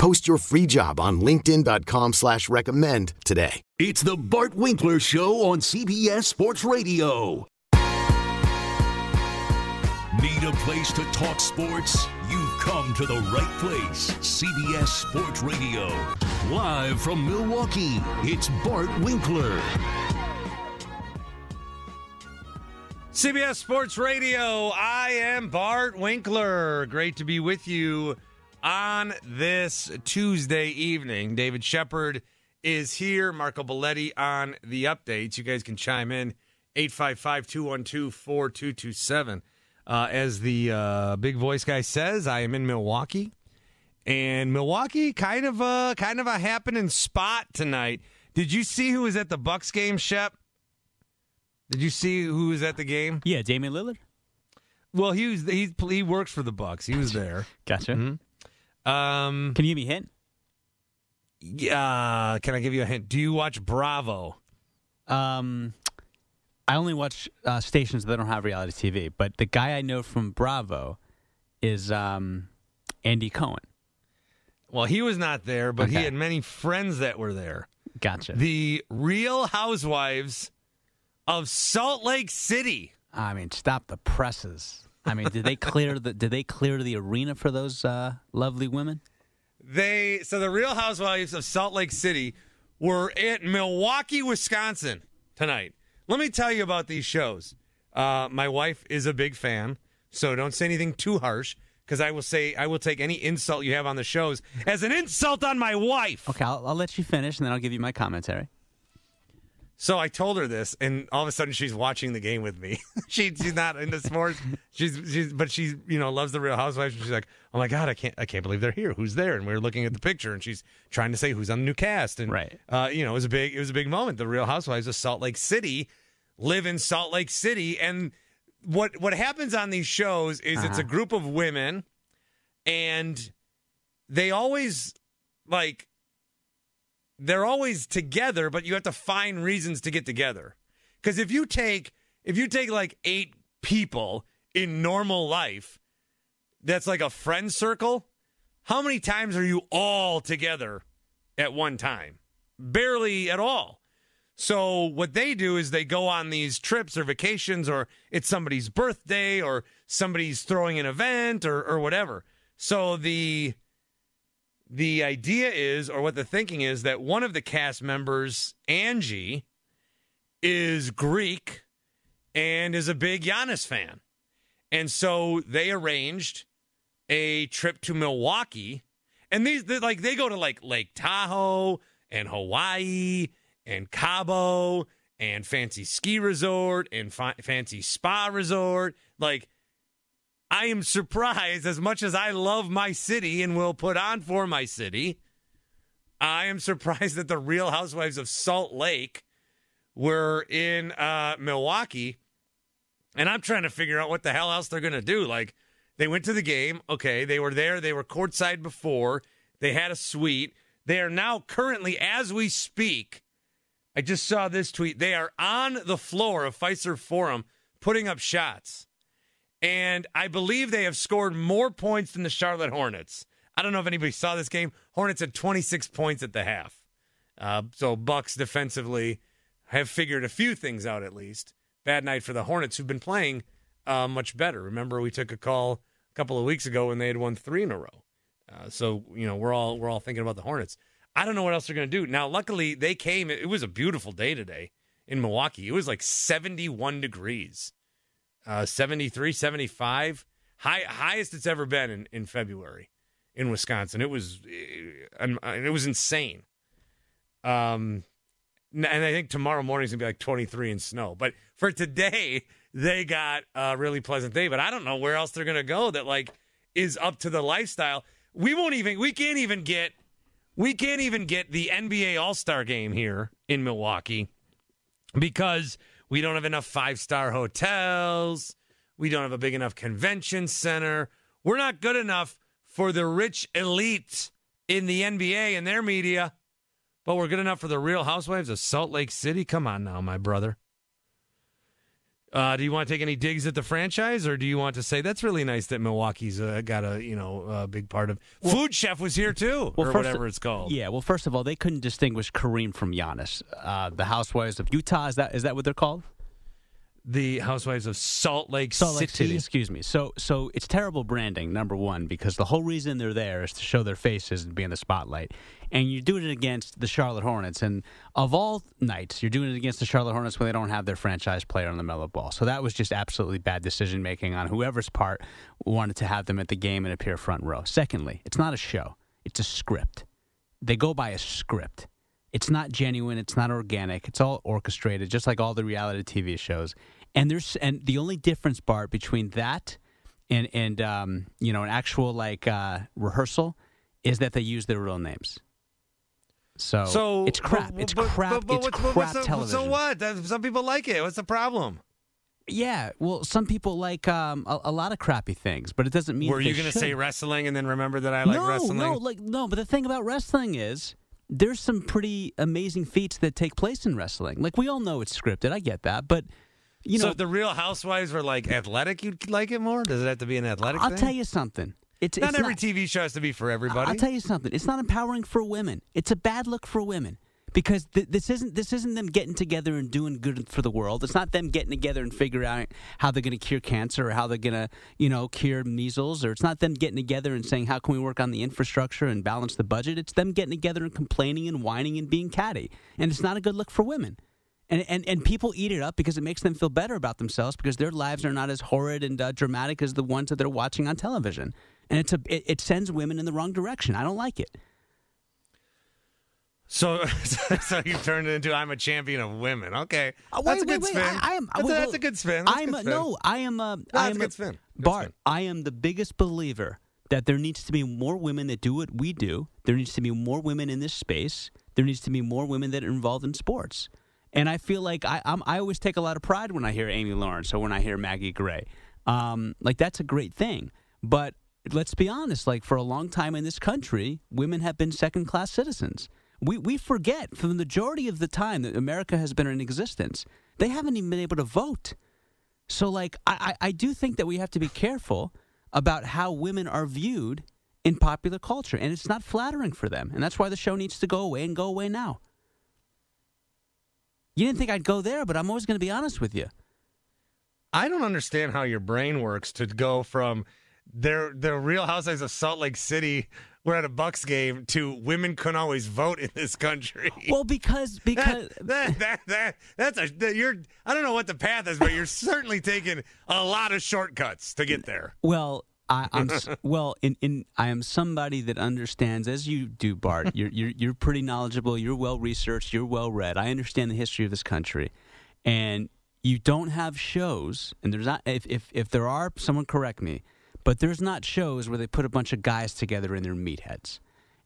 Post your free job on linkedin.com slash recommend today. It's the Bart Winkler Show on CBS Sports Radio. Need a place to talk sports? You've come to the right place. CBS Sports Radio. Live from Milwaukee, it's Bart Winkler. CBS Sports Radio. I am Bart Winkler. Great to be with you on this Tuesday evening. David Shepard is here. Marco Belletti on the updates. You guys can chime in 855 212 4227. Uh, as the uh, big voice guy says, I am in Milwaukee. And Milwaukee, kind of a kind of a happening spot tonight. Did you see who was at the Bucks game, Shep? Did you see who was at the game? Yeah, Damian Lillard. Well, he was he he works for the Bucks. He was there. Gotcha. Mm-hmm. Um, Can you give me a hint? yeah, can I give you a hint? Do you watch Bravo? Um, I only watch uh, stations that don't have reality TV, but the guy I know from Bravo is um, Andy Cohen. Well, he was not there, but he had many friends that were there. Gotcha. The Real Housewives of Salt Lake City. I mean, stop the presses. I mean, did they clear the did they clear the arena for those uh, lovely women? They so the Real Housewives of Salt Lake City were at Milwaukee, Wisconsin tonight. Let me tell you about these shows. Uh, my wife is a big fan, so don't say anything too harsh because I will say I will take any insult you have on the shows as an insult on my wife. Okay, I'll, I'll let you finish, and then I'll give you my commentary. So I told her this, and all of a sudden she's watching the game with me. she she's not into sports. She's she's but she's you know loves the Real Housewives. She's like, oh my god, I can't I can't believe they're here. Who's there? And we are looking at the picture, and she's trying to say who's on the new cast. And Right. uh, you know, it was a big it was a big moment. The Real Housewives of Salt Lake City live in Salt Lake City, and what what happens on these shows is it's a group of women, and they always like they're always together, but you have to find reasons to get together. Because if you take if you take like eight people in normal life, that's like a friend circle. How many times are you all together at one time? Barely at all. So what they do is they go on these trips or vacations, or it's somebody's birthday, or somebody's throwing an event, or or whatever. So the the idea is, or what the thinking is, that one of the cast members, Angie, is Greek and is a big Giannis fan. And so they arranged a trip to Milwaukee. And these, like, they go to like Lake Tahoe and Hawaii and Cabo and fancy ski resort and fancy spa resort. Like, I am surprised as much as I love my city and will put on for my city. I am surprised that the Real Housewives of Salt Lake were in uh, Milwaukee, and I'm trying to figure out what the hell else they're going to do. Like, they went to the game. Okay, they were there. They were courtside before. They had a suite. They are now currently, as we speak, I just saw this tweet. They are on the floor of Fiserv Forum putting up shots. And I believe they have scored more points than the Charlotte Hornets. I don't know if anybody saw this game. Hornets had 26 points at the half. Uh, so Bucks defensively have figured a few things out at least. Bad night for the Hornets, who've been playing uh, much better. Remember, we took a call a couple of weeks ago when they had won three in a row. Uh, so you know we're all we're all thinking about the Hornets. I don't know what else they're going to do. Now, luckily, they came. It was a beautiful day today in Milwaukee. It was like 71 degrees, uh, 73, 75, high highest it's ever been in, in February in Wisconsin. It was uh, it was insane. Um, and I think tomorrow morning is gonna be like 23 and snow. But for today, they got a really pleasant day. But I don't know where else they're gonna go that like is up to the lifestyle. We won't even. We can't even get. We can't even get the NBA All Star game here in Milwaukee because we don't have enough five star hotels. We don't have a big enough convention center. We're not good enough for the rich elite in the NBA and their media. But we're good enough for the real housewives of Salt Lake City. Come on now, my brother. Uh, do you want to take any digs at the franchise, or do you want to say that's really nice that Milwaukee's uh, got a you know a big part of? Well, Food Chef was here too, well, or whatever it's called. Yeah. Well, first of all, they couldn't distinguish Kareem from Giannis. Uh, the Housewives of Utah is that is that what they're called? The Housewives of Salt Lake Salt Lake City. City. Excuse me. So, so it's terrible branding. Number one, because the whole reason they're there is to show their faces and be in the spotlight. And you're doing it against the Charlotte Hornets. And of all nights, you're doing it against the Charlotte Hornets when they don't have their franchise player on the Melo Ball. So that was just absolutely bad decision making on whoever's part wanted to have them at the game and appear front row. Secondly, it's not a show. It's a script. They go by a script. It's not genuine. It's not organic. It's all orchestrated, just like all the reality TV shows. And there's and the only difference, Bart, between that and and um, you know an actual like uh, rehearsal is that they use their real names. So, So it's crap. but- it's but- crap. but- it's what's crap the- television. So what? Some people like it. What's the problem? Yeah. Well, some people like um, a, a lot of crappy things, but it doesn't mean. Were you going to say wrestling and then remember that I like no, wrestling? No, like no. But the thing about wrestling is there's some pretty amazing feats that take place in wrestling. Like we all know it's scripted. I get that, but you so know, if the Real Housewives were like athletic, you'd like it more. Does it have to be an athletic? Show? I'll thing? tell you something. It's Not it's every TV show has to be for everybody. I'll tell you something. It's not empowering for women. It's a bad look for women because th- this isn't this isn't them getting together and doing good for the world. It's not them getting together and figuring out how they're going to cure cancer or how they're going to you know cure measles. Or it's not them getting together and saying how can we work on the infrastructure and balance the budget. It's them getting together and complaining and whining and being catty. And it's not a good look for women. And, and, and people eat it up because it makes them feel better about themselves because their lives are not as horrid and uh, dramatic as the ones that they're watching on television. And it's a, it, it sends women in the wrong direction. I don't like it. So, so you turned it into I'm a champion of women. Okay, Uh, that's a good wait, wait. spin. I, I am. That's, wait, a, that's a good spin. That's I'm good a, no. I am a. No, I am a good spin. Good Bart. spin. I am the biggest believer that there needs to be more women that do what we do. There needs to be more women in this space. There needs to be more women that are involved in sports. And I feel like I I'm, I always take a lot of pride when I hear Amy Lawrence or when I hear Maggie Gray. Um, like that's a great thing. But let's be honest. Like for a long time in this country, women have been second class citizens. We we forget for the majority of the time that America has been in existence, they haven't even been able to vote. So, like, I, I I do think that we have to be careful about how women are viewed in popular culture, and it's not flattering for them, and that's why the show needs to go away and go away now. You didn't think I'd go there, but I'm always going to be honest with you. I don't understand how your brain works to go from their the Real Housewives of Salt Lake City. We're at a Bucks game. To women couldn't always vote in this country. Well, because because that, that, that, that that's a that you're I don't know what the path is, but you're certainly taking a lot of shortcuts to get there. Well, I, I'm well. In, in I am somebody that understands, as you do, Bart. You're you're you're pretty knowledgeable. You're well researched. You're well read. I understand the history of this country, and you don't have shows. And there's not. If if if there are, someone correct me. But there's not shows where they put a bunch of guys together in their meatheads.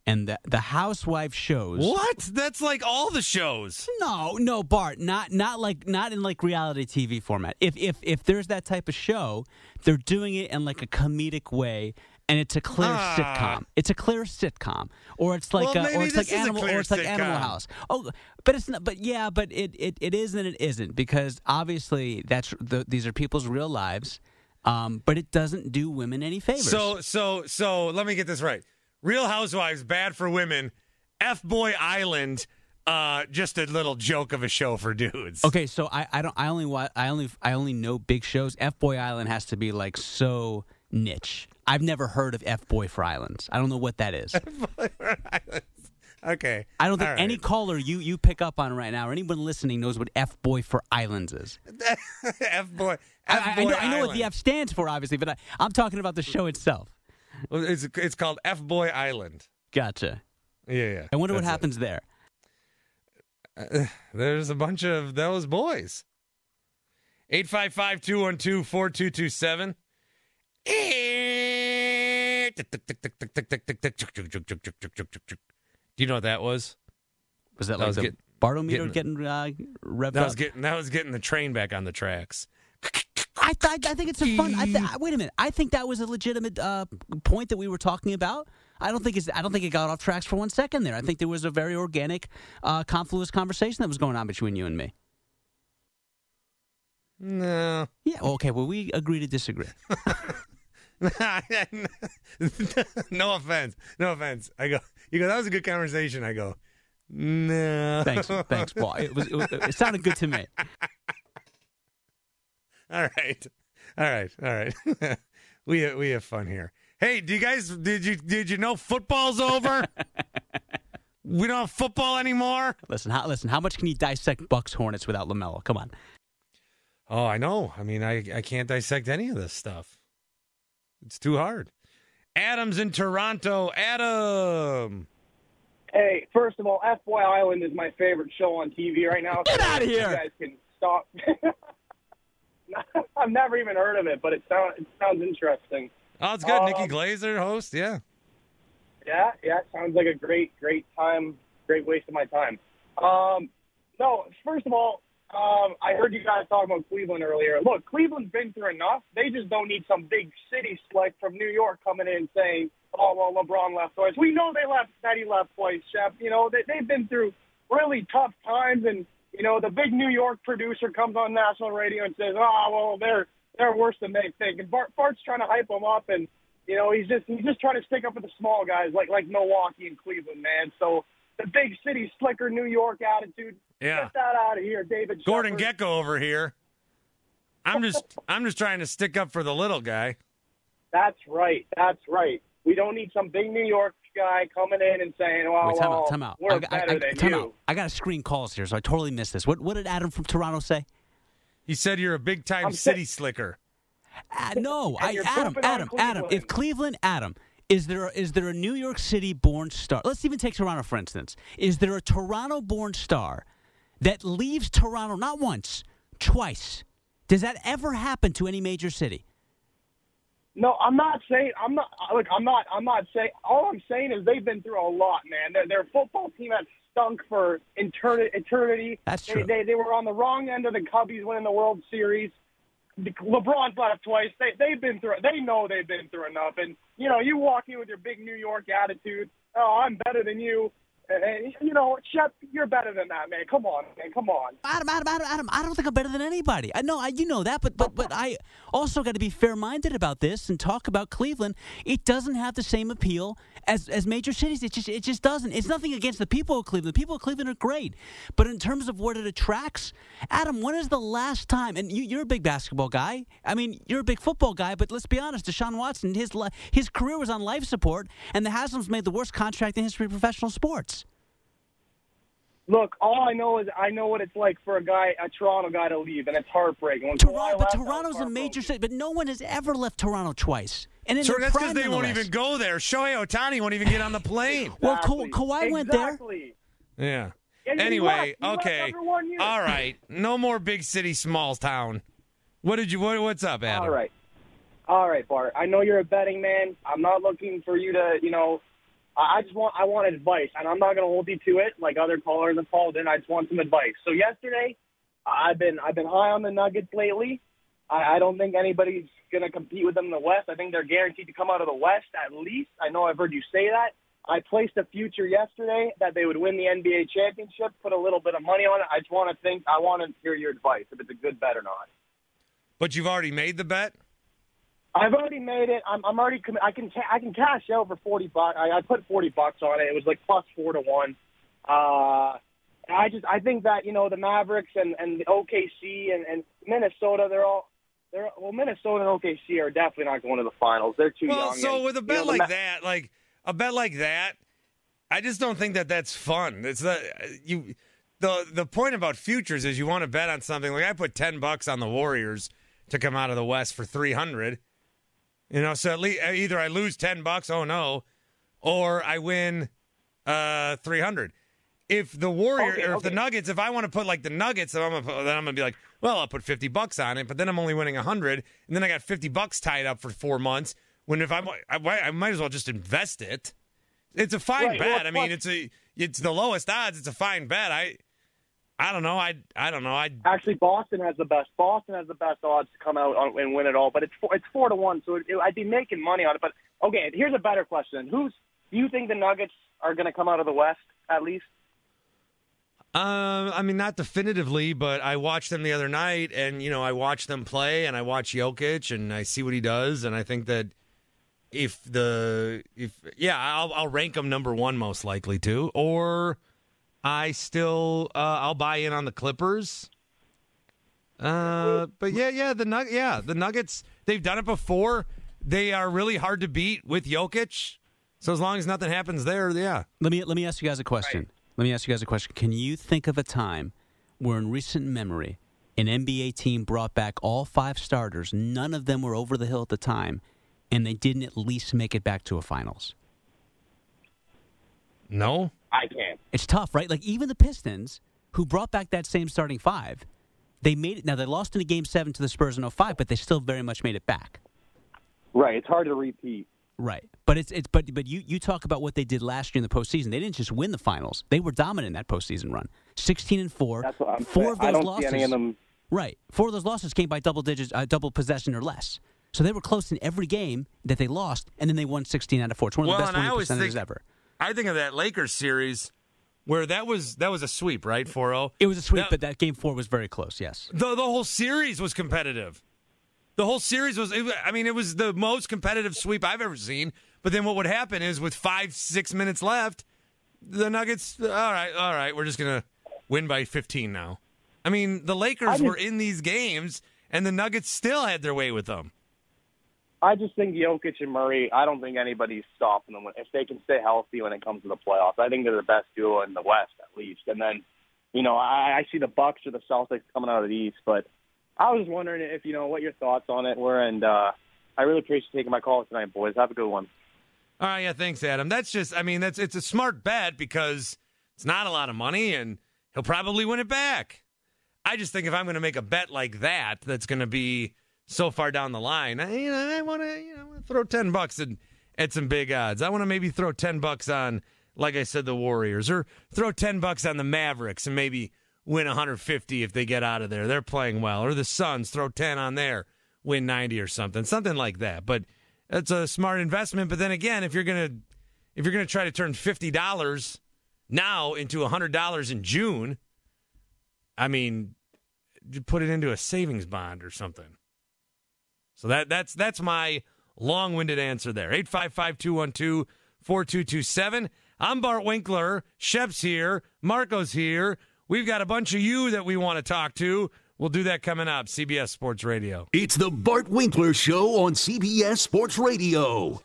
And the the housewife shows. What? That's like all the shows. No, no, Bart, not not like not in like reality TV format. If if if there's that type of show, they're doing it in like a comedic way, and it's a clear Ah. sitcom. It's a clear sitcom, or it's like Well, maybe or it's like a animal, or it's like Animal. House. Oh, but it's not. But yeah, but it it, it is and it isn't because obviously that's the, these are people's real lives. Um, but it doesn't do women any favors. So so so let me get this right. Real Housewives bad for women. F Boy Island uh, just a little joke of a show for dudes. Okay, so I, I don't I only wa- I only I only know big shows. F Boy Island has to be like so niche. I've never heard of F Boy for Islands. I don't know what that is. okay. I don't think right. any caller you you pick up on right now or anyone listening knows what F Boy for Islands is. F boy. I, I, I know, I know what the F stands for, obviously, but I, I'm talking about the show itself. It's it's called F Boy Island. Gotcha. Yeah, yeah. I wonder what That's it. happens there. There's a bunch of those boys. 855 212 4227. Do you know what that was? Was that That like was the get- barometer getting- getting, uh, revved That up? was getting that was getting the train back on the tracks. I, th- I think it's a fun. I th- wait a minute. I think that was a legitimate uh, point that we were talking about. I don't think it's. I don't think it got off tracks for one second there. I think there was a very organic, uh, confluence conversation that was going on between you and me. No. Yeah. Okay. Well, we agree to disagree. no offense. No offense. I go, you go, that was a good conversation. I go, no. Thanks. Thanks, Paul. It was. It, was, it sounded good to me. All right. All right. All right. we we have fun here. Hey, do you guys did you did you know football's over? we don't have football anymore? Listen. How, listen. How much can you dissect Bucks Hornets without Lamelo? Come on. Oh, I know. I mean, I I can't dissect any of this stuff. It's too hard. Adam's in Toronto. Adam. Hey, first of all, F Boy Island is my favorite show on TV right now. Get so outta if here. You guys can stop. I've never even heard of it, but it sounds it sounds interesting. Oh, it's good. Um, Nikki Glazer, host. Yeah. Yeah, yeah, sounds like a great, great time, great waste of my time. Um, no, first of all, um, I heard you guys talking about Cleveland earlier. Look, Cleveland's been through enough. They just don't need some big city slick from New York coming in saying, "Oh well, LeBron left twice." We know they left. That he left twice, Shep. You know they, they've been through really tough times, and you know the big New York producer comes on national radio and says, "Oh well, they're they're worse than they think." And Bart, Bart's trying to hype them up, and you know he's just he's just trying to stick up with the small guys like like Milwaukee and Cleveland, man. So the big city slicker New York attitude. Yeah. Get that out of here, David. Gordon Shepard. Gekko over here. I'm just I'm just trying to stick up for the little guy. That's right. That's right. We don't need some big New York guy coming in and saying, "Well, Wait, time well, out. Time out. we're I, I, better I, than time you." out. I got to screen calls here, so I totally missed this. What What did Adam from Toronto say? He said you're a big time I'm city slicker. Uh, no, I, Adam, Adam, Adam. If Cleveland. Cleveland, Adam, is there is there a New York City born star? Let's even take Toronto for instance. Is there a Toronto born star that leaves Toronto not once, twice? Does that ever happen to any major city? No, I'm not saying. I'm not. Look, I'm not. I'm not saying. All I'm saying is they've been through a lot, man. Their, their football team has stunk for eternity. eternity. That's they, true. They, they were on the wrong end of the Cubbies winning the World Series. The- LeBron's left twice. They they've been through. They know they've been through enough. And you know, you walk in with your big New York attitude. Oh, I'm better than you. You know, Shep, you're better than that, man. Come on, man. Come on. Adam, Adam, Adam, Adam. I don't think I'm better than anybody. I know, I, you know that, but but but I also got to be fair-minded about this and talk about Cleveland. It doesn't have the same appeal as as major cities. It just it just doesn't. It's nothing against the people of Cleveland. The people of Cleveland are great, but in terms of what it attracts, Adam, when is the last time? And you, you're a big basketball guy. I mean, you're a big football guy. But let's be honest, Deshaun Watson, his his career was on life support, and the Haslam's made the worst contract in history of professional sports. Look, all I know is I know what it's like for a guy, a Toronto guy, to leave, and it's heartbreaking. When Kawhi Toronto, but left, I was Toronto's a major city, but no one has ever left Toronto twice. And in So that's because they won't even go there. Shohei Ohtani won't even get on the plane. Well, Ka- Exactly. Kawhi went there. Exactly. Yeah. And he Anyway, left. He okay. after one year. All right. No more big city, small town. What did you? What, what's up, Adam? All right. All right, Bart. I know you're a betting man. I'm not looking for you to, you know, I just want I want advice, and I'm not going to hold you to it like other callers have called in. I just want some advice. So yesterday, I've been I've been high on the Nuggets lately. I, I don't think anybody's going to compete with them in the West. I think they're guaranteed to come out of the West at least. I know I've heard you say that. I placed a future yesterday that they would win the NBA championship. Put a little bit of money on it. I just want to think. I want to hear your advice if it's a good bet or not. But you've already made the bet. I've already made it. I'm, I'm already. commi- I can. ca- I can cash out for forty bucks. I, I put forty bucks on it. It was like plus four to one. Uh, I just I think that you know the Mavericks and and the OKC and, and Minnesota they're all they're well Minnesota and OKC are definitely not going to the finals. They're too Well, young. so and, with a you bet know, like Ma- that, like a bet like that, I just don't think that that's fun. It's the you the the point about futures is you want to bet on something. Like I put ten bucks on the Warriors to come out of the West for three hundred. You know, so at least either I lose ten bucks, oh no, or I win uh three hundred. If the Warrior Okay, or if the. Nuggets, if I want to put like the Nuggets, then I'm gonna put, then I'm gonna be like, well, I'll put fifty bucks on it, but then I'm only winning hundred, and then I got fifty bucks tied up for four months. When if I'm, I, I might as well just invest it. It's a fine Right, well, bet. I mean, it's a it's the lowest odds. It's a fine bet. I I don't know. I I don't know. I Actually, Boston has the best. Boston has the best odds to come out on, and win it all. But it's four, it's four to one, so it, I'd be making money on it. But okay, here's a better question: Who's do you think the Nuggets are going to come out of the West at least? Um, I mean, not definitively, but I watched them the other night, and you know, I watched them play, and I watch Jokic, and I see what he does, and I think that if the if yeah, I'll I'll rank them number one most likely to, or I still uh, I'll buy in on the Clippers. Uh, but yeah, yeah, the Nug- yeah, the Nuggets, they've done it before. They are really hard to beat with Jokic. So as long as nothing happens there, yeah. Let me let me ask you guys a question. Let me ask you guys a question. Can you think of a time where, in recent memory, an NBA team brought back all five starters? None of them were over the hill at the time, and they didn't at least make it back to a finals. No, I can't. It's tough, right? Like even the Pistons, who brought back that same starting five, they made it. Now they lost in a game seven to the Spurs in 05, but they still very much made it back. Right, it's hard to repeat. Right, but it's it's but but you you talk about what they did last year in the postseason. They didn't just win the finals; they were dominant in that postseason run. Sixteen and four. That's what I'm four saying. of those I don't losses. see any of them. Right, four of those losses came by double digits, uh, double possession or less. So they were close in every game that they lost, and then they won sixteen out of four. It's one of Well, the best winning percentages think- ever. I think of that Lakers series where that was that was a sweep, right? 4-0. It was a sweep, That- but that game four was very close. Yes. the the whole series was competitive. The whole series was. It, I mean, it was the most competitive sweep I've ever seen. But then what would happen is, with five six minutes left, the Nuggets. All right, all right, we're just gonna win by fifteen now. I mean, the Lakers were in these games, and the Nuggets still had their way with them. I just think Jokic and Murray. I don't think anybody's stopping them if they can stay healthy when it comes to the playoffs. I think they're the best duo in the West at least. And then, you know, I, I see the Bucks or the Celtics coming out of the East. But I was wondering if you know what your thoughts on it were, and uh, I really appreciate you taking my call tonight, boys. Have a good one. All right, yeah, thanks, Adam. That's just, I mean, that's it's a smart bet because it's not a lot of money, and he'll probably win it back. I just think if I'm going to make a bet like that, that's going to be so far down the line, I, you know, I want to, you know, throw ten bucks at, at some big odds. I want to maybe throw ten bucks on, like I said, the Warriors, or throw ten bucks on the Mavericks and maybe win 150 if they get out of there. They're playing well, or the Suns throw ten on there, win 90 or something, something like that. But that's a smart investment. But then again, if you're gonna if you're gonna try to turn fifty dollars now into hundred dollars in June, I mean, put it into a savings bond or something. So that that's that's my long-winded answer there. 855-212-4227. I'm Bart Winkler. Shep's here. Marco's here. We've got a bunch of you that we want to talk to. We'll do that coming up. CBS Sports Radio. It's the Bart Winkler Show on CBS Sports Radio.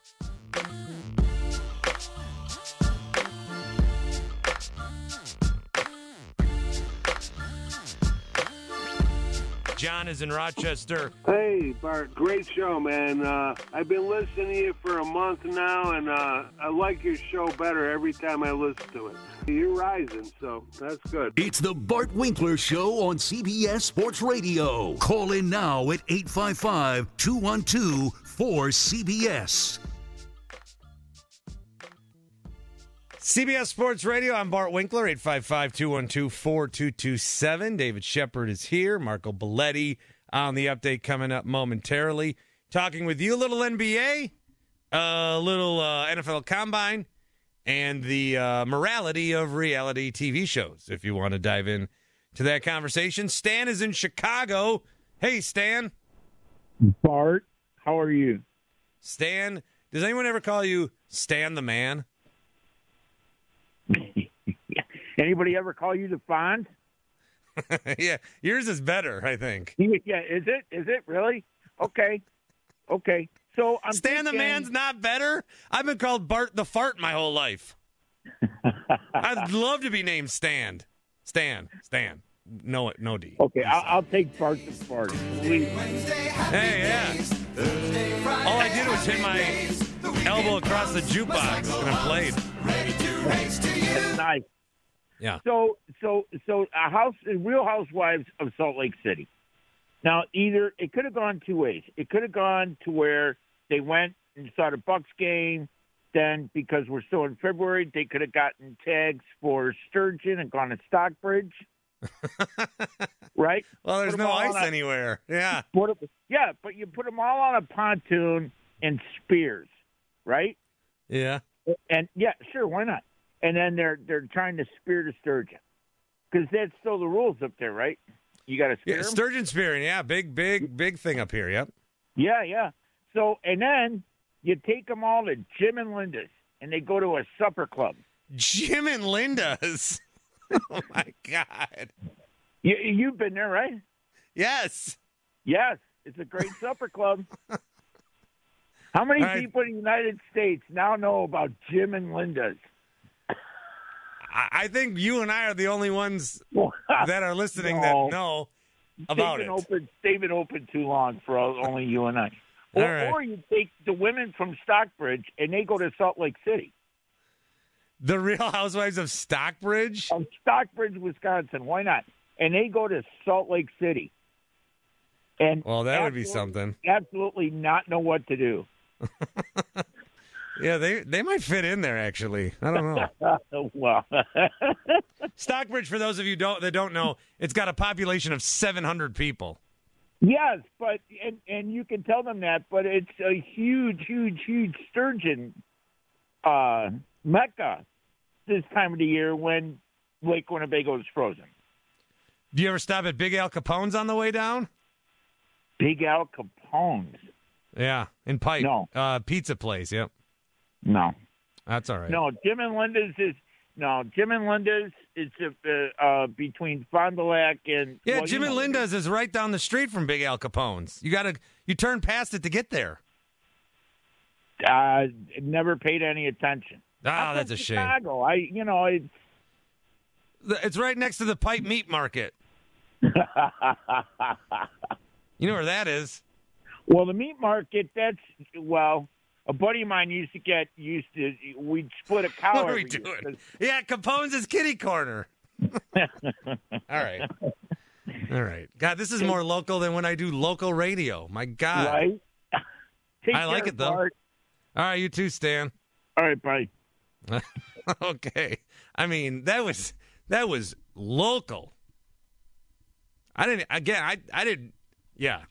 John is in Rochester. Hey, Bart, great show, man. Uh, I've been listening to you for a month now, and uh, I like your show better every time I listen to it. You're rising, so that's good. It's the Bart Winkler Show on CBS Sports Radio. Call in now at 855 212 4CBS. CBS Sports Radio. I'm Bart Winkler, 855 212 4227. David Shepard is here. Marco Belletti on the update coming up momentarily. Talking with you a little NBA, a little uh, NFL Combine, and the uh, morality of reality TV shows. If you want to dive in to that conversation, Stan is in Chicago. Hey, Stan. Bart, how are you? Stan, does anyone ever call you Stan the Man? Anybody ever call you the Fonz? yeah, yours is better, I think. Yeah, is it? Is it really? Okay, okay. So I'm Stan the man's not better. I've been called Bart the fart my whole life. I'd love to be named Stan. Stan. Stan. No, no D. Okay, I'll, I'll take Bart the Fart. Please. Hey, yeah. All I did was hit my elbow across the jukebox and it played. That's nice. Yeah. So, so, so, a house, Real Housewives of Salt Lake City. Now, either it could have gone two ways. It could have gone to where they went and saw the Bucks game. Then, because we're still in February, they could have gotten tags for sturgeon and gone to Stockbridge. right? Well, there's no ice on a- anywhere. Yeah. Put 'em- yeah, but you put them all on a pontoon and spears, right? Yeah. And yeah, sure, why not? And then they're they're trying to spear the sturgeon because that's still the rules up there, right? You got to spear Yeah, sturgeon spearing. Yeah, big, big, big thing up here. Yep. Yeah, yeah. So and then you take them all to Jim and Linda's, and they go to a supper club. Jim and Linda's. oh my God. You you've been there, right? Yes. Yes, it's a great supper club. How many right. people in the United States now know about Jim and Linda's? I, think you and I are the only ones that are listening No. that know about they've it. Open, they've been open too long for only you and I. Or, right. or you take the women from Stockbridge and they go to Salt Lake City, The Real Housewives of Stockbridge. of Stockbridge, Wisconsin. Why not? And they go to Salt Lake City. And Well, that would be something. Absolutely not know what to do. Yeah, they they might fit in there. Actually, I don't know. well, Stockbridge, for those of you don't that don't know, it's got a population of 700 people. yes, but and and you can tell them that, but it's a huge, huge, huge sturgeon uh, mecca this time of the year when Lake Winnebago is frozen. Do you ever stop at Big Al Capone's on the way down? Big Al Capone's. Yeah, in Pipe. No. Uh, pizza place. Yep. No, That's all right. no. Jim and Linda's is no. Jim and Linda's is uh, uh, between Fond du Lac and Yeah, well, Jim you and know, Linda's is right down the street from Big Al Capone's. You got to you turn past it to get there. Uh, never paid any attention. Ah, I'm that's from a shame. I, you know, it's It's right next to the Pipe Meat Market. You know where that is? well, the meat market. That's well. A buddy of mine used to get used to. We'd split a cow. What are we doing? 'cause- Yeah, Capone's is kitty corner. All right. All right. God, this is more local than when I do local radio. My God. Right. I like it, though. Bart. All right, you too, Stan. All right, bye. okay. I mean, that was that was local. I didn't again, I I didn't yeah.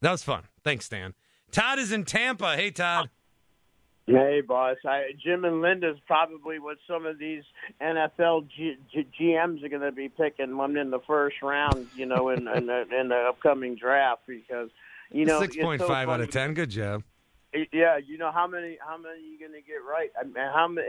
That was fun. Thanks, Stan. Todd is in Tampa. Hey Todd. Hey, boss. I, Jim and Linda's probably what some of these NFL G, G, GMs are going to be picking one in the first round. You know, in in the, in the upcoming draft because you know 6.5 so out of ten. Good job. Yeah, you know how many how many are you going to get right? I mean, how many?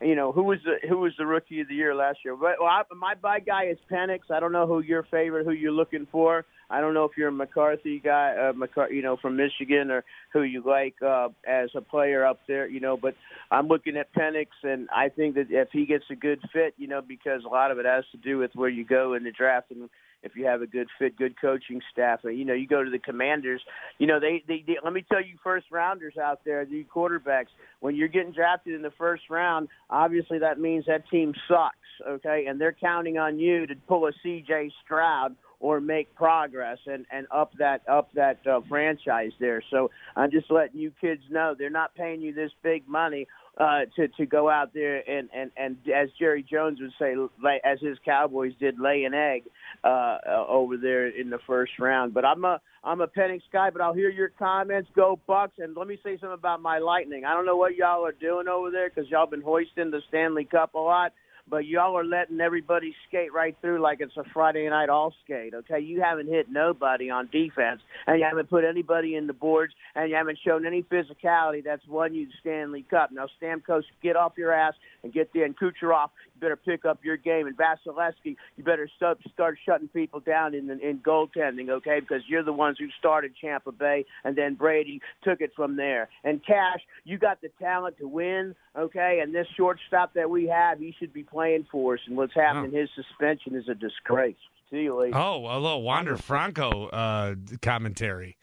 You know who was the who was the rookie of the year last year? But well, I, my bye guy is Penix. I don't know who your favorite, who you're looking for. I don't know if you're a McCarthy guy, uh, McCar- you know, from Michigan, or who you like uh, as a player up there, you know. But I'm looking at Penix, and I think that if he gets a good fit, you know, because a lot of it has to do with where you go in the draft and if you have a good fit, good coaching staff. You know, you go to the Commanders. You know, they, they, they let me tell you, first rounders out there, the quarterbacks. When you're getting drafted in the first round, obviously that means that team sucks. Okay, and they're counting on you to pull a C.J. Stroud or make progress and and up that up that uh, franchise there. So I'm just letting you kids know they're not paying you this big money uh, to to go out there and and and as Jerry Jones would say, lay, as his Cowboys did, lay an egg uh, uh, over there in the first round. But I'm a I'm a Penix guy, but I'll hear your comments. Go Bucks! And let me say something about my Lightning. I don't know what y'all are doing over there because y'all been hoisting the Stanley Cup a lot but y'all are letting everybody skate right through like it's a Friday night all skate. Okay, you haven't hit nobody on defense, and you haven't put anybody in the boards, and you haven't shown any physicality that's won you the Stanley Cup. Now Stamkos, get off your ass and get there, and Kucherov, better pick up your game. And Vasilevskiy, you better start, start shutting people down in in goaltending, okay? Because you're the ones who started Tampa Bay, and then Brady took it from there. And Cash, you got the talent to win, okay? And this shortstop that we have, he should be playing for us. And what's happening, his suspension is a disgrace. See you later. Oh, a little Wander Franco uh, commentary.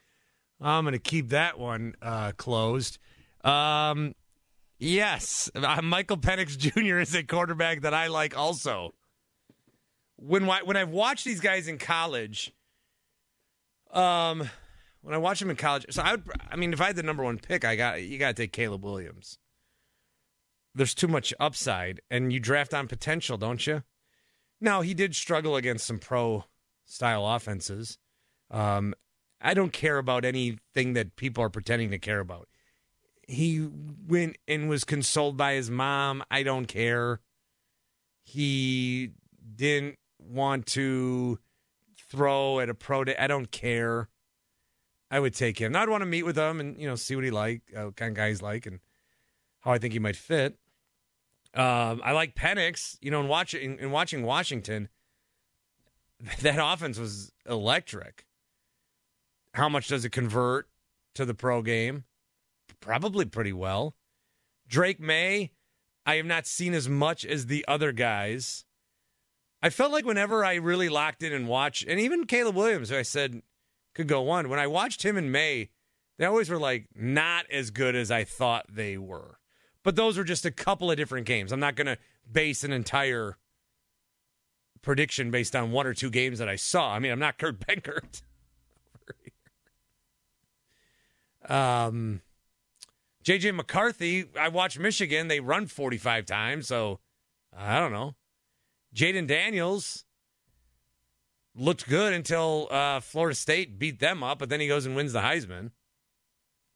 I'm going to keep that one uh, closed. Um, yes, uh, Michael Penix Jr. is a quarterback that I like also. When when I've watched these guys in college, um, when I watch them in college, so I would, I mean, if I had the number one pick, I got you got to take Caleb Williams. There's too much upside, and you draft on potential, don't you? Now he did struggle against some pro style offenses. Um, I don't care about anything that people are pretending to care about. He went and was consoled by his mom. I don't care. He didn't want to throw at a pro day. I don't care. I would take him. I'd want to meet with him and you know see what he like, uh, kind of guy he's like, and how I think he might fit. Um, I like Penix. You know, in watching in watching Washington, that offense was electric. How much does it convert to the pro game? Probably pretty well. Drake Maye, I have not seen as much as the other guys. I felt like whenever I really locked in and watched, and even Caleb Williams, who I said could go one, when I watched him in May, they always were like not as good as I thought they were. But those were just a couple of different games. I'm not going to base an entire prediction based on one or two games that I saw. I mean, I'm not Kurt Benkert. um, JJ McCarthy, I watched Michigan. They run 45 times, so I don't know. Jayden Daniels looked good until uh, Florida State beat them up, but then he goes and wins the Heisman,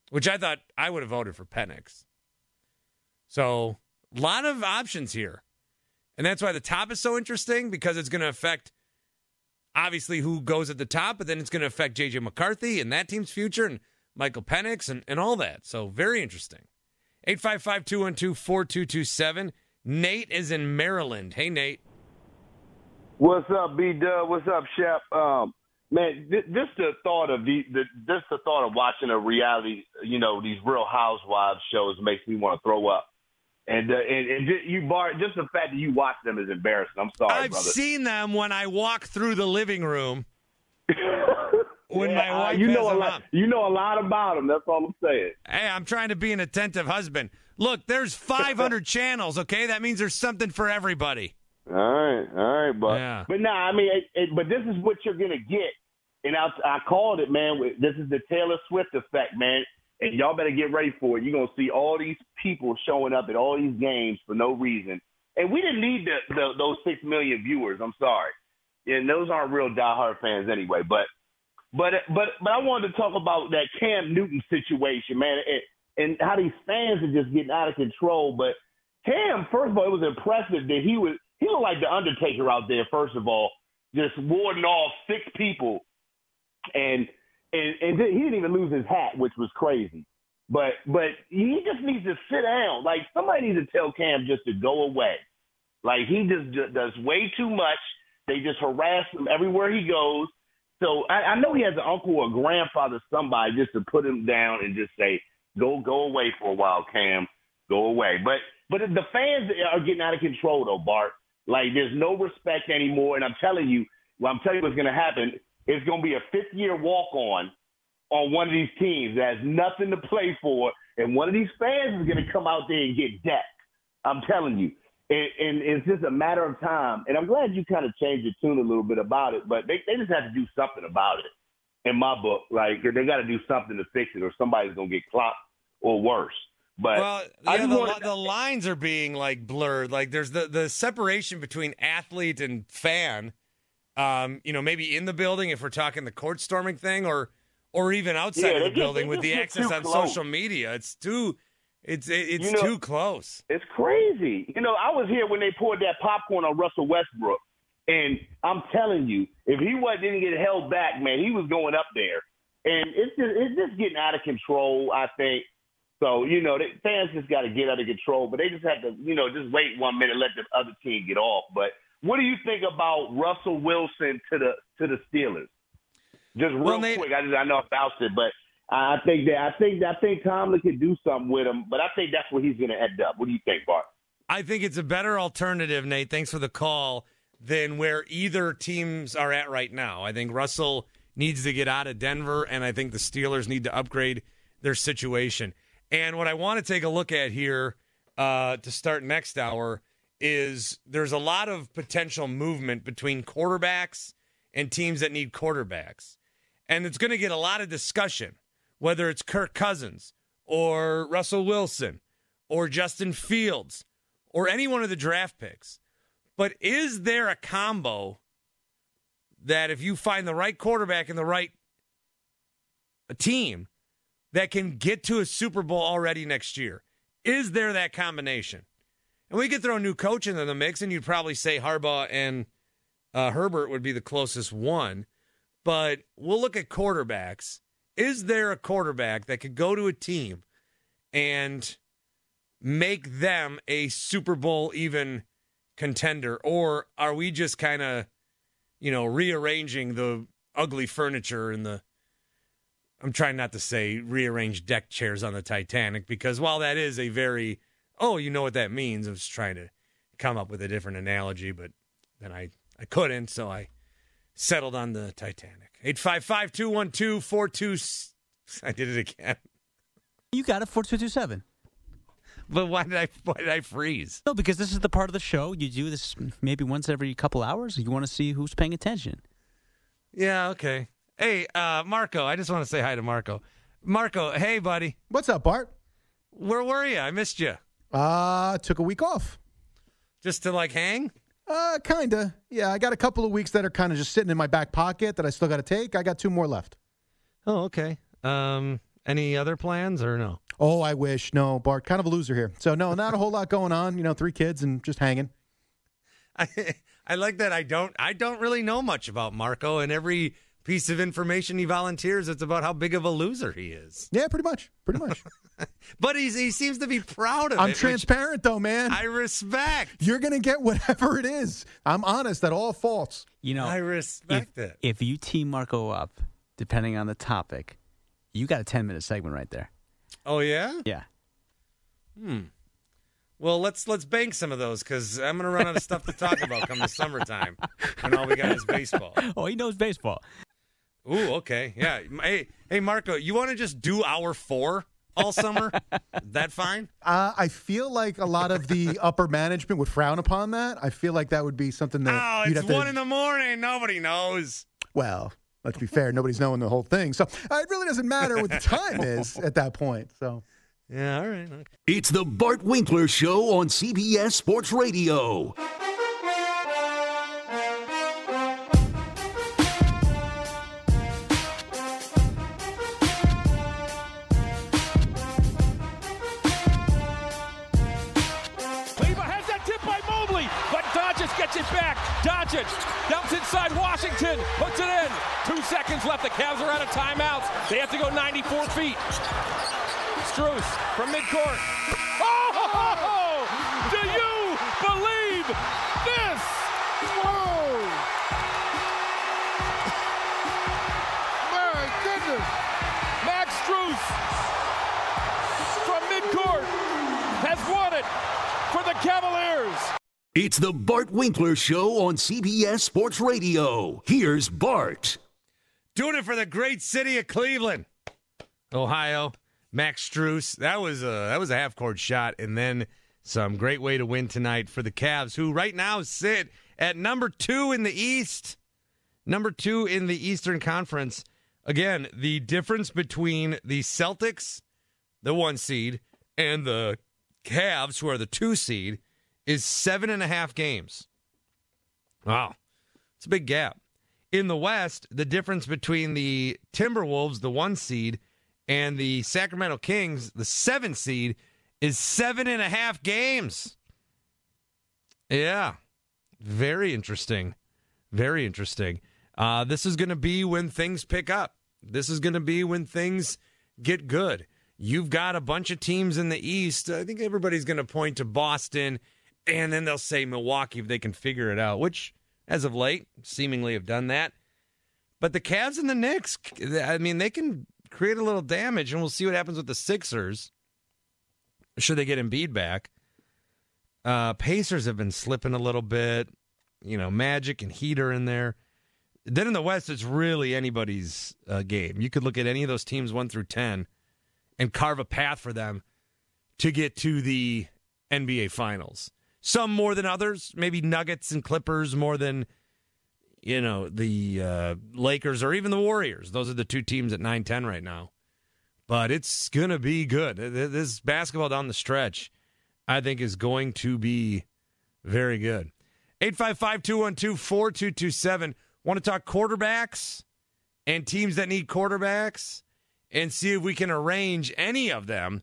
which I thought I would have voted for Penix. So, a lot of options here. And that's why the top is so interesting because it's going to affect obviously who goes at the top, but then it's going to affect JJ McCarthy and that team's future and Michael Penix and, and all that. So, very interesting. 855 212 4227. Nate is in Maryland. Hey, Nate. What's up, B Dub? What's up, Shep? Um, man, th- just the thought of the, the just the thought of watching a reality, you know, these Real Housewives shows makes me want to throw up. And, uh, and and you Bart just the fact that you watch them is embarrassing. I'm sorry, I've brother. seen them when I walk through the living room. when Yeah, my uh, you know a lot. up. You know a lot about them. That's all I'm saying. Hey, I'm trying to be an attentive husband. Look, there's 500 channels. Okay, that means there's something for everybody. All right, all right, but Yeah. but nah, I mean, it, it, but this is what you're gonna get, and I I called it, man. This is the Taylor Swift effect, man. And y'all better get ready for it. You're gonna see all these people showing up at all these games for no reason, and we didn't need the, the those six million viewers. I'm sorry, and those aren't real diehard fans anyway. But but but but I wanted to talk about that Cam Newton situation, man, and, and how these fans are just getting out of control. But Cam, first of all, it was impressive that he was he looked like the Undertaker out there. First of all, just warding off six people, and and and he didn't even lose his hat, which was crazy. But but he just needs to sit down. Like somebody needs to tell Cam just to go away. Like he just does way too much. They just harass him everywhere he goes. So I, I know he has an uncle or grandfather, somebody just to put him down and just say, "Go, go away for a while, Cam. Go away." But but the fans are getting out of control, though, Bart. Like there's no respect anymore, and I'm telling you, well, I'm telling you what's going to happen. It's going to be a fifth year walk on on one of these teams that has nothing to play for, and one of these fans is going to come out there and get decked. I'm telling you. And, and it's just a matter of time. And I'm glad you kind of changed your tune a little bit about it, but they, they just have to do something about it in my book. Like, they got to do something to fix it, or somebody's going to get clocked or worse. But Well, yeah, the, wanted- the lines are being like blurred. Like there's the the separation between athlete and fan. Um, you know, maybe in the building if we're talking the court storming thing, or or even outside Yeah, of the just- building with the access on close. social media. It's too, it's it's You know- too close. It's crazy. You know, I was here when they poured that popcorn on Russell Westbrook, and I'm telling you, if he wasn't didn't get held back, man, he was going up there. And it's just it's just getting out of control. I think, So you know, the fans just got to get under control, but they just have to, you know, just wait one minute, let the other team get off. But what do you think about Russell Wilson to the to the Steelers? Just real Well, Nate- quick, I just I know about it, but I think that I think I think Tomlin could do something with him, but I think that's where he's going to end up. What do you think, Bart? I think it's a better alternative, Nate. Thanks for the call. Than where either teams are at right now. I think Russell needs to get out of Denver, and I think the Steelers need to upgrade their situation. And what I want to take a look at here uh, to start next hour is there's a lot of potential movement between quarterbacks and teams that need quarterbacks. And it's going to get a lot of discussion, whether it's Kirk Cousins or Russell Wilson or Justin Fields or any one of the draft picks. But is there a combo that if you find the right quarterback and the right team that can get to a Super Bowl already next year? Is there that combination? And we could throw a new coach into the mix, and you'd probably say Harbaugh and uh, Herbert would be the closest one. But we'll look at quarterbacks. Is there a quarterback that could go to a team and make them a Super Bowl even contender? Or are we just kind of, you know, rearranging the ugly furniture in the. I'm trying not to say rearrange deck chairs on the Titanic because while that is a very, oh, you know what that means, I was trying to come up with a different analogy, but then I, I couldn't, so I settled on the Titanic. 855 212 42. I did it again. You got it, 4227. But why did I why did I freeze? No, because this is the part of the show. You do this maybe once every couple hours. You want to see who's paying attention. Yeah, okay. Hey, uh, Marco, I just want to say hi to Marco. Marco, hey, buddy. What's up, Bart? Where were you? I missed you. Uh, took a week off. Just to like hang? Uh, kinda. Yeah, I got a couple of weeks that are kind of just sitting in my back pocket that I still got to take. I got two more left. Oh, okay. Um, any other plans or no? Oh, I wish. No, Bart, kind of a loser here. So no, not a whole lot going on. You know, three kids and just hanging. I I like that I don't I don't really know much about Marco and every piece of information he volunteers it's about how big of a loser he is. Yeah, pretty much. Pretty much. But he's he seems to be proud of it. I'm it. which transparent though, man. I respect. You're gonna get whatever it is. I'm honest at all faults. You know, I respect if, it. If you team Marco up, depending on the topic, you got a 10 minute segment right there. Oh yeah? Yeah. Hmm. Well, let's let's bank some of those because I'm gonna run out of stuff to talk about come the summertime when all we got is baseball. Oh, he knows baseball. Ooh, okay, yeah. Hey, hey, Marco, you want to just do hour four all summer? that fine? Uh, I feel like a lot of the upper management would frown upon that. I feel like that would be something that Oh, you'd it's have to. one in the morning. Nobody knows. well, let's be fair. Nobody's knowing the whole thing, so uh, it really doesn't matter what the time is at that point. So. Yeah, all right. Okay. It's the Bart Winkler Show on CBS Sports Radio. Doncic dumps inside Washington, puts it in. Two seconds left. The Cavs are out of timeouts. They have to go 94 feet. Strus from midcourt. Oh! Do you believe this? My goodness! Max Strus from midcourt has won it for the Cavaliers. It's the Bart Winkler Show on CBS Sports Radio. Here's Bart. Doing it for the great city of Cleveland, Ohio. Max Strus. That was a that was a half court shot, and then some great way to win tonight for the Cavs, who right now sit at number two in the East, number two in the Eastern Conference. Again, the difference between the Celtics, the one seed, and the Cavs, who are the two seed, is seven and a half games. Wow, it's a big gap. In the West, the difference between the Timberwolves, the one seed, and the Sacramento Kings, the seven seed, is seven and a half games. Yeah. Very interesting. Very interesting. Uh, this is going to be when things pick up. This is going to be when things get good. you've got a bunch of teams in the East. I think everybody's going to point to Boston, and then they'll say Milwaukee if they can figure it out, which, as of late, seemingly have done that. But the Cavs and the Knicks, I mean, they can create a little damage, and we'll see what happens with the Sixers. Should they get Embiid back? Uh, Pacers have been slipping a little bit. You know, Magic and Heat are in there. Then in the West, it's really anybody's uh, game. You could look at any of those teams one through ten and carve a path for them to get to the NBA Finals. Some more than others. Maybe Nuggets and Clippers more than you know the uh, Lakers or even the Warriors. Those are the two teams at 9-10 right now. But it's gonna be good. This basketball down the stretch, I think, is going to be very good. 855-212-4227. Want to talk quarterbacks and teams that need quarterbacks and see if we can arrange any of them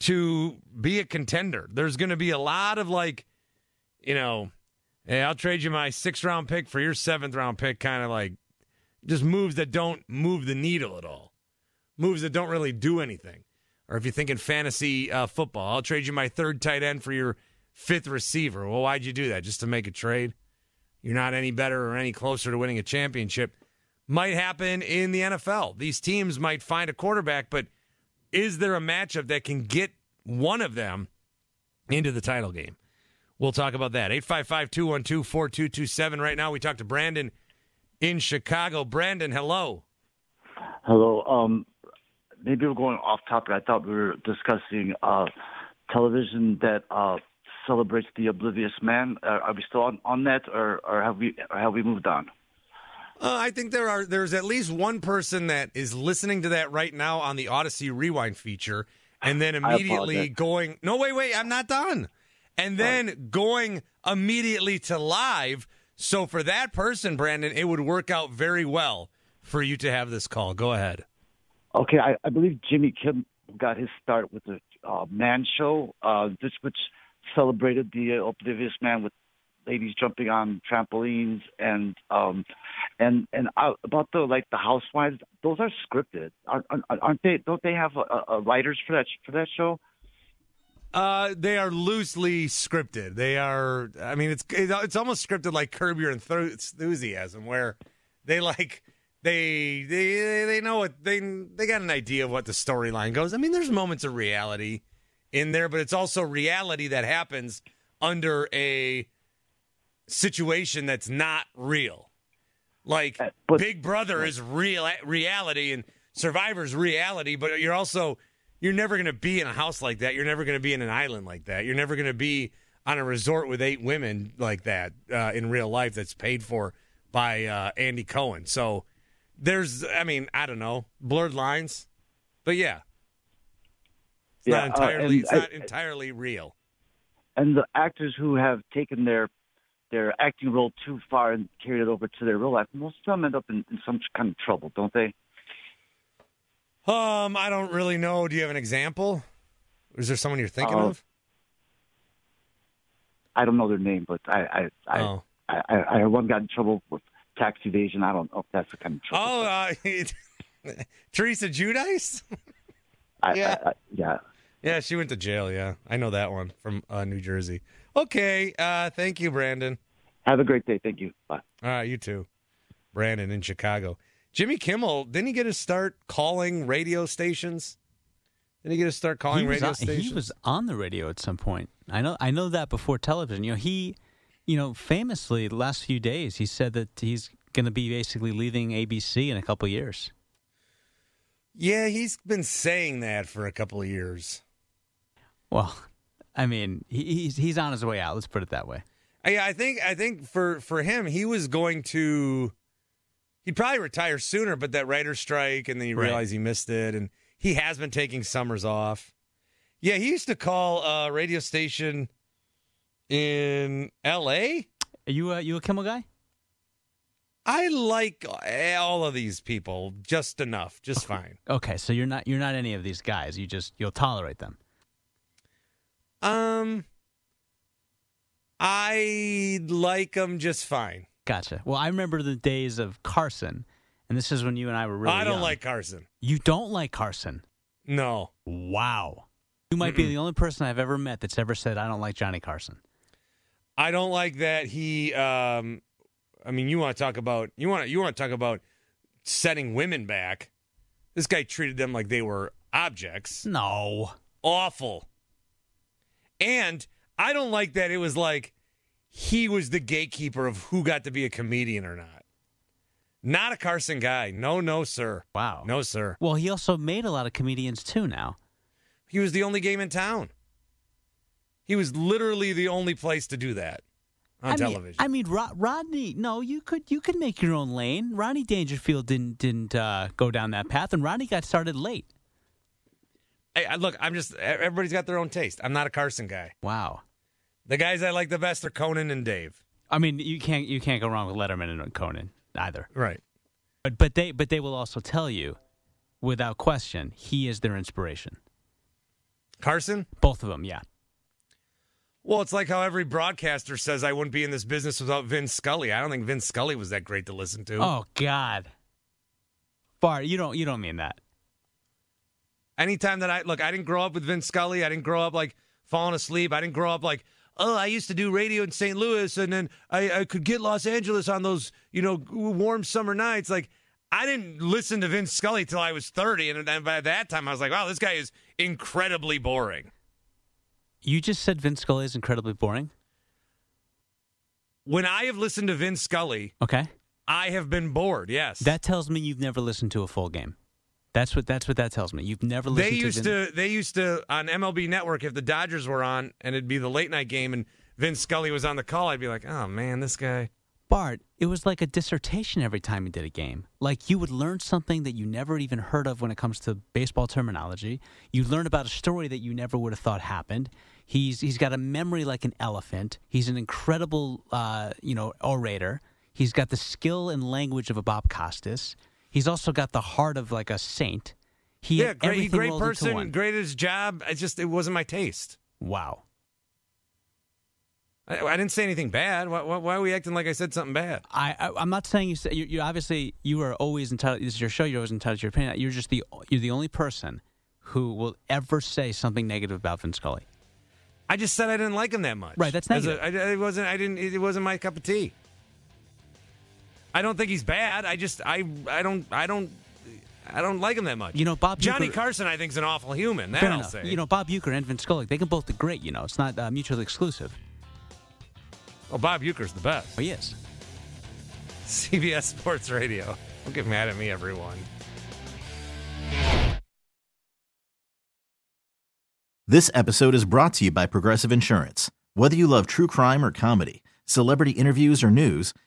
to be a contender. There's going to be a lot of like, you know, hey, I'll trade you my sixth round pick for your seventh round pick, kind of like just moves that don't move the needle at all, moves that don't really do anything. Or if you're thinking fantasy uh, football, I'll trade you my third tight end for your fifth receiver. Well, why'd you do that? Just to make a trade? You're not any better or any closer to winning a championship. Might happen in the NFL. These teams might find a quarterback, but is there a matchup that can get one of them into the title game? We'll talk about that. 855 212 4227. Right now, we talk to Brandon in Chicago. Brandon, hello. Hello. Um, maybe we're going off topic. I thought we were discussing uh, television that uh, celebrates the oblivious man. Uh, are we still on, on that, or, or have we or have we moved on? Uh, I think there are there's at least one person that is listening to that right now on the Audacy Rewind feature, and then immediately going, "No, wait, wait, I'm not done," and then going immediately to live. So for that person, Brandon, it would work out very well for you to have this call. Go ahead. Okay, I, I believe Jimmy Kimmel got his start with the uh, Man Show, uh, this which celebrated the uh, oblivious man with ladies jumping on trampolines and um and and uh, about the like the housewives those are scripted aren't, aren't they don't they have a, a writers for that for that show uh, they are loosely scripted. They are. I mean, it's it's almost scripted like Curb Your Enthusiasm, where they like they they they know what they they got an idea of what the storyline goes. I mean, there's moments of reality in there, but it's also reality that happens under a situation that's not real. Like uh, but, Big Brother is real reality and Survivor's reality, but you're also you're never going to be in a house like that. You're never going to be in an island like that. You're never going to be on a resort with eight women like that uh, in real life that's paid for by uh, Andy Cohen. So there's, I mean, I don't know, blurred lines, but yeah, it's yeah, not uh, entirely, it's not entirely real. And the actors who have taken their their acting role too far and carried it over to their real life, most of them end up in, in some kind of trouble, don't they? Um, I don't really know. Do you have an example? Is there someone you're thinking uh, of? I don't know their name, but I I oh. I, I, I, I one got in trouble with tax evasion. I don't know if that's the kind of trouble. Oh, uh, Teresa Giudice. yeah, I, yeah, yeah. She went to jail. Yeah, I know that one from uh, New Jersey. Okay. Uh, thank you, Brandon. Have a great day. Thank you. Bye. All right, you too. Brandon in Chicago. Jimmy Kimmel, didn't he get to start calling radio stations? Didn't he get to start calling radio on, stations? He was on the radio at some point. I know I know that before television. You know, he you know, famously the last few days he said that he's gonna be basically leaving ABC in a couple years. Yeah, he's been saying that for a couple of years. Well, I mean, he's he's on his way out. Let's put it that way. Yeah, I think I think for for him, he was going to. He'd probably retire sooner, but that writer strike, and then you right. realize he missed it, and he has been taking summers off. Yeah, he used to call a radio station in L.A. Are you a, you a Kimmel guy? I like all of these people just enough, just fine. Okay, so you're not you're not any of these guys. You just you'll tolerate them. Um, I like them just fine. Gotcha. Well, I remember the days of Carson, and this is when you and I were really. I don't young. like Carson. You don't like Carson. No. Wow. You might be the only person I've ever met that's ever said I don't like Johnny Carson. I don't like that he. Um, I mean, you want to talk about you want to you want to talk about setting women back. This guy treated them like they were objects. No. Awful. And I don't like that it was like he was the gatekeeper of who got to be a comedian or not. Not a Carson guy. No, no, sir. Wow. No, sir. Well, he also made a lot of comedians too now. He was the only game in town. He was literally the only place to do that on I television. Mean, I mean, Rod- Rodney. No, you could you could make your own lane. Ronnie Dangerfield didn't didn't uh, go down that path, and Ronnie got started late. I- look, I'm just everybody's got their own taste. I'm not a Carson guy. Wow. The guys I like the best are Conan and Dave. I mean, you can't you can't go wrong with Letterman and Conan either. Right. But but they but they will also tell you, without question, he is their inspiration. Carson? Both of them, yeah. Well, it's like how every broadcaster says I wouldn't be in this business without Vin Scully. I don't think Vin Scully was that great to listen to. Oh God. Bart, you don't you don't mean that. Anytime that I look, I didn't grow up with Vin Scully. I didn't grow up like falling asleep. I didn't grow up like, oh, I used to do radio in St. Louis, and then I, I could get Los Angeles on those, you know, warm summer nights. Like, I didn't listen to Vin Scully till I was thirty, and then by that time, I was like, wow, this guy is incredibly boring. You just said Vin Scully is incredibly boring. When I have listened to Vin Scully, Okay. I have been bored. Yes, That tells me you've never listened to a full game. That's what that's what that tells me. You've never they listened used to, Vin- to they used to on MLB Network if the Dodgers were on and it'd be the late night game and Vin Scully was on the call, I'd be like, oh man, this guy. Bart, it was like a dissertation every time you did a game. Like you would learn something that you never even heard of when it comes to baseball terminology. You learn about a story that you never would have thought happened. He's he's got a memory like an elephant. He's an incredible uh, you know orator. He's got the skill and language of a Bob Costas. He's also got the heart of like a saint. He yeah, great, great person, great at his job. I just it wasn't my taste. Wow. I, I didn't say anything bad. Why, why, why are we acting like I said something bad? I, I I'm not saying you say you, you obviously you are always entitled. This is your show. You're always entitled to your opinion. You're just the you're the only person who will ever say something negative about Vin Scully. I just said I didn't like him that much. Right, that's As a- negative. I, it wasn't. I didn't. It wasn't my cup of tea. I don't think he's bad. I just. I. I don't. I don't. I don't like him that much. You know, Bob Johnny Uecker- Carson, I think, is an awful human. That Fair I'll enough. say. You know, Bob Uecker and Vin Scully, they can both be great. You know, it's not uh, mutually exclusive. oh, Bob Uecker's the best. Oh, he is. CBS Sports Radio. Don't get mad at me, everyone. This episode is brought to you by Progressive Insurance. Whether you love true crime or comedy, celebrity interviews or news,